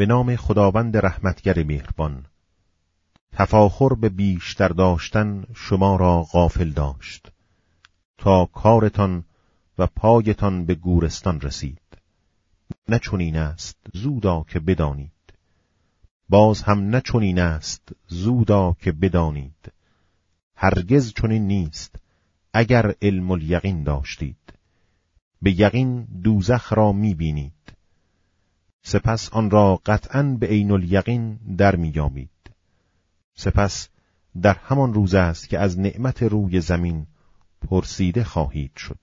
به نام خداوند رحمتگر مهربان. تفاخر به بیشتر داشتن شما را غافل داشت. تا کارتان و پایتان به گورستان رسید. نه است زودا که بدانید. باز هم نه است زودا که بدانید. هرگز چنین نیست اگر علم الیقین داشتید. به یقین دوزخ را می‌بینید. سپس آن را قطعا به عین الیقین در میابید سپس در همان روز است که از نعمت روی زمین پرسیده خواهید شد.